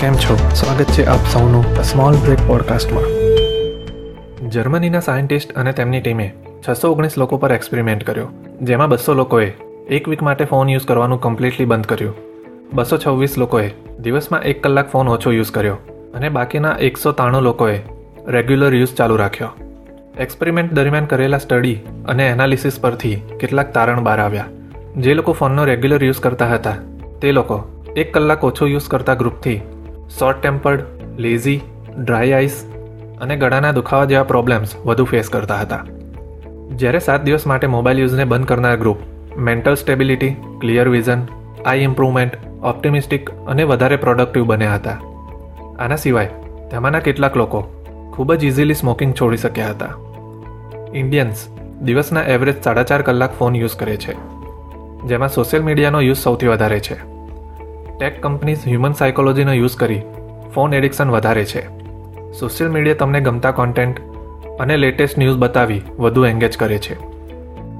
કેમ છો? સ્વાગત છે આપ સૌનું સ્મોલ બ્રેક પોડકાસ્ટમાં જર્મનીના સાયન્ટિસ્ટ અને તેમની ટીમે છસો ઓગણીસ લોકો પર એક્સપેરિમેન્ટ કર્યો, જેમાં બસો લોકોએ એક વીક માટે ફોન યુઝ કરવાનું કમ્પ્લીટલી બંધ કર્યું. બસો છવ્વીસ લોકોએ દિવસમાં એક કલાક ફોન ઓછો યુઝ કર્યો અને બાકીના એકસો ત્રાણું લોકોએ રેગ્યુલર યુઝ ચાલુ રાખ્યો. એક્સપેરિમેન્ટ દરમિયાન કરેલા સ્ટડી અને એનાલિસિસ પરથી કેટલાક તારણ બહાર આવ્યા. જે લોકો ફોનનો રેગ્યુલર યુઝ કરતા હતા, તે લોકો એક કલાક ઓછો યુઝ કરતા ગ્રુપથી short tempered lazy, dry eyes અને ગળાના દુખાવા જેવા પ્રોબ્લેમ્સ વધુ ફેસ કરતા હતા. જ્યારે સાત દિવસ માટે મોબાઈલ યુઝને બંધ કરનાર group, mental stability, clear vision, eye improvement, optimistic અને વધારે પ્રોડક્ટિવ બન્યા હતા. આના સિવાય, તેમાંના કેટલાક લોકો ખૂબ જ ઇઝીલી સ્મોકિંગ છોડી શક્યા હતા. ઇન્ડિયન્સ દિવસના એવરેજ સાડા ચાર કલાક ફોન યુઝ કરે છે, જેમાં સોશિયલ મીડિયાનો યુઝ સૌથી વધારે છે. ટેક કંપનીઝ હ્યુમન સાયકોલોજીનો યુઝ કરી ફોન એડિક્શન વધારે છે. સોશિયલ મીડિયા તમને ગમતા કોન્ટેન્ટ અને લેટેસ્ટ ન્યૂઝ બતાવી વધુ એન્ગેજ કરે છે.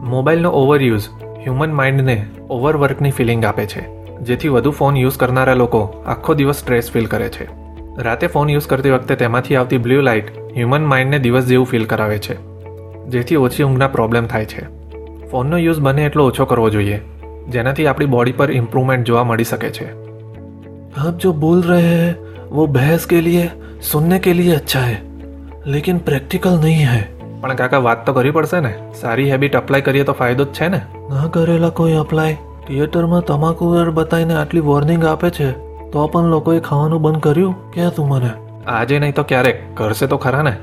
મોબાઈલનો ઓવરયુઝ હ્યુમન માઇન્ડને ઓવરવર્કની ફિલિંગ આપે છે, જેથી વધુ ફોન યુઝ કરનારા લોકો આખો દિવસ સ્ટ્રેસ ફીલ કરે છે. રાતે ફોન યુઝ કરતી વખતે તેમાંથી આવતી બ્લુ લાઇટ હ્યુમન માઇન્ડને દિવસ જેવું ફીલ કરાવે છે, જેથી ઓછી ઊંઘના પ્રોબ્લેમ થાય છે. ફોનનો યુઝ બને એટલો ઓછો કરવો જોઈએ, જેનાથી આપણી બોડી પર ઇમ્પ્રુવમેન્ટ જોવા મળી શકે છે. आप जो बोल रहे हैं वो बहस के लिए सुनने के लिए अच्छा है लेकिन प्रैक्टिकल नहीं है પણ કાકા વાત તો કરવી પડશે ને સારી હેબિટ અપ્લાય કરીએ તો ફાયદો જ છે ને ના કરેલા કોઈ અપ્લાય થિયેટરમાં તમાકુ દર બતાવીને આટલી વોર્નિંગ આપે છે તો પણ લોકોએ ખાવાનું બંધ કર્યું કે તું મને આજે નહીં તો ક્યારેક કરશે તો ખરા ને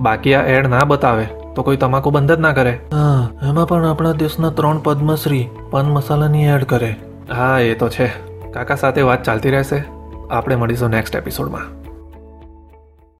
બાકી આ એડ ના બતાવે તો કોઈ તમાકુ બંધ જ ના કરે હા એમાં પણ આપણા દેશના ત્રણ પદ્મશ્રી પાન મસાલાની એડ કરે હા એ તો છે કાકા સાથે વાત ચાલતી રહેશે. આપણે મળીશું નેક્સ્ટ એપિસોડમાં